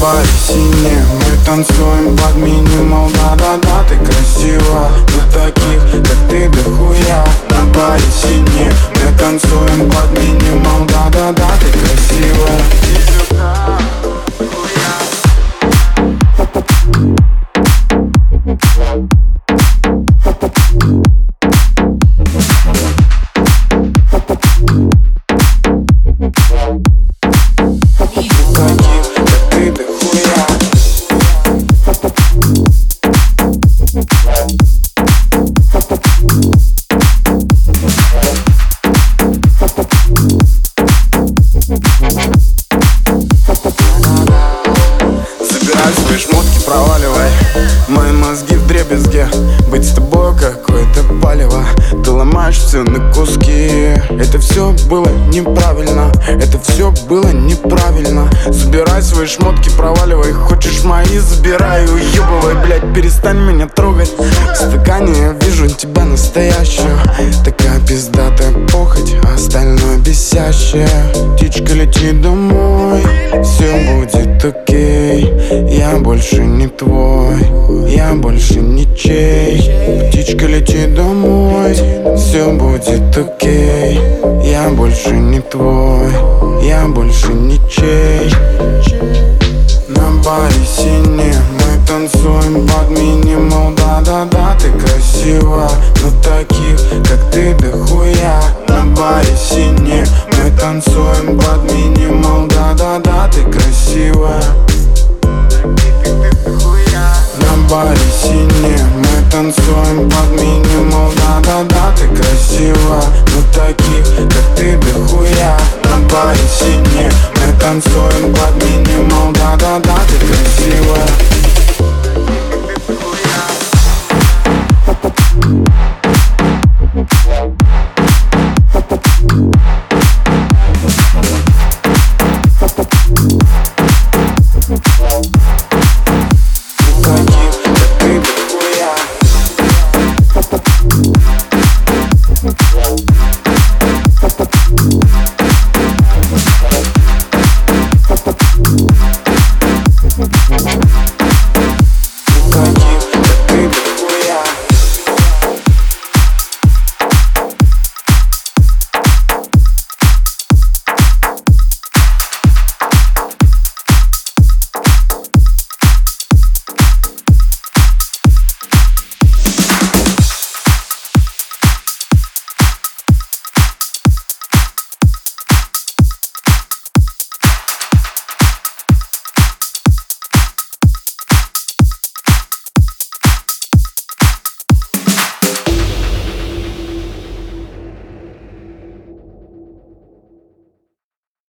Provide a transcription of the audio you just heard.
баре сине Мы танцуем под минимал Да-да-да, Забирай свои шмотки, проваливай. Мои мозги в дребезге. Быть с тобой какое-то палево. Ты ломаешь все на куски. Это все было неправильно. Это все было неправильно. Забирай свои шмотки, проваливай. Хочешь мои, забирай. Уебывай, блядь, перестань меня трогать. В стакане я вижу тебя настоящую. Такая пиздатая похоть а Остальное бесящее. Птичка лети домой. Все будет окей Я больше не твой Я больше ничей Птичка лети домой Все будет окей. Я больше не твой Я больше ничей на баре сине Мы танцуем под минимал Да-да-да, ты красива Но таких, как ты, дохуя. На баре сине Мы танцуем под минимал сине Мы танцуем под минимал Да-да-да, ты красива. Но таких, как ты, дохуя. На баре Мы танцуем под минимал Да-да-да, ты красива